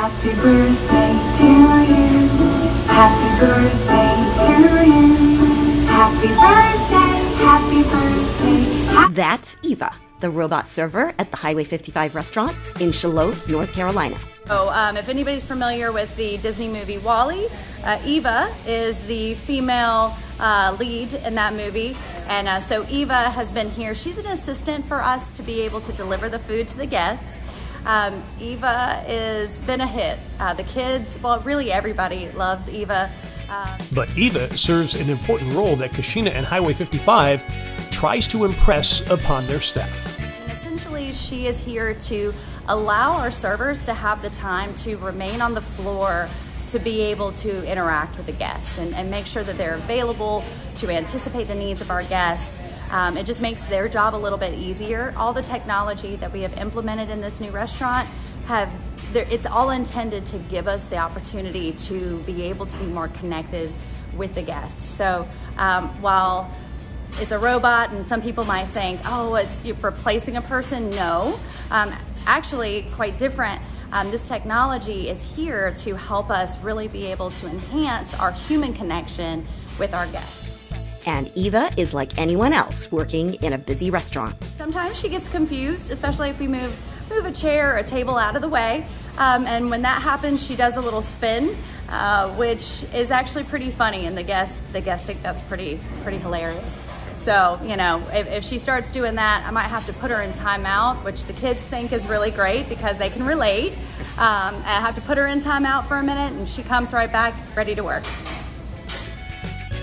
Happy birthday to you. Happy birthday to you. Happy birthday, happy birthday. ha- That's Eva, the robot server at the Highway 55 restaurant in Shallotte, North Carolina. So, um, if anybody's familiar with the Disney movie WALL-E, uh, Eva is the female uh, lead in that movie. And uh, so, Eva has been here. She's an assistant for us to be able to deliver the food to the guest. Um, Eva has been a hit. Uh, the kids, well, really everybody loves Eva. Um, But Eva serves an important role that Kashina and Highway 55 tries to impress upon their staff. And essentially, she is here to allow our servers to have the time to remain on the floor to be able to interact with the guest and, and make sure that they're available to anticipate the needs of our guests. Um, it just makes their job a little bit easier. All the technology that we have implemented in this new restaurant have it's all intended to give us the opportunity to be able to be more connected with the guest. So um, while it's a robot, and some people might think, oh, it's replacing a person. No, um, actually, quite different. Um, this technology is here to help us really be able to enhance our human connection with our guests. And Eva is like anyone else working in a busy restaurant. Sometimes she gets confused, especially if we move move a chair or a table out of the way. Um, and when that happens, she does a little spin, uh, which is actually pretty funny, and the guests the guests think that's pretty pretty hilarious. So you know, if, if she starts doing that, I might have to put her in timeout, which the kids think is really great because they can relate. Um, I have to put her in timeout for a minute, and she comes right back ready to work.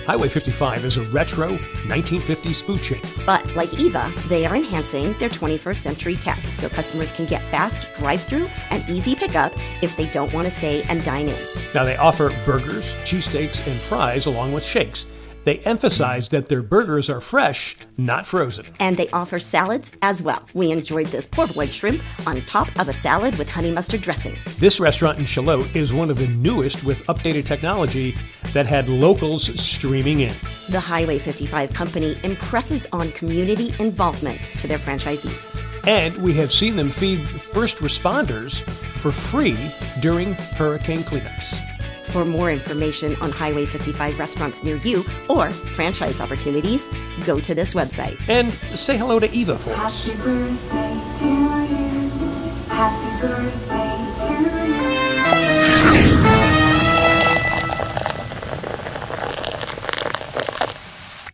Highway 55 is a retro 1950s food chain. But like Eva, they are enhancing their 21st century tech so customers can get fast drive through and easy pickup if they don't want to stay and dine in. Now, they offer burgers, cheesesteaks, and fries along with shakes. They emphasize that their burgers are fresh, not frozen. And they offer salads as well. We enjoyed this white shrimp on top of a salad with honey mustard dressing. This restaurant in Shallotte is one of the newest with updated technology that had locals streaming in. The Highway 55 company impresses on community involvement to their franchisees. And we have seen them feed first responders for free during hurricane cleanups. For more information on Highway 55 restaurants near you or franchise opportunities, go to this website. And say hello to Eva for us. Birthday to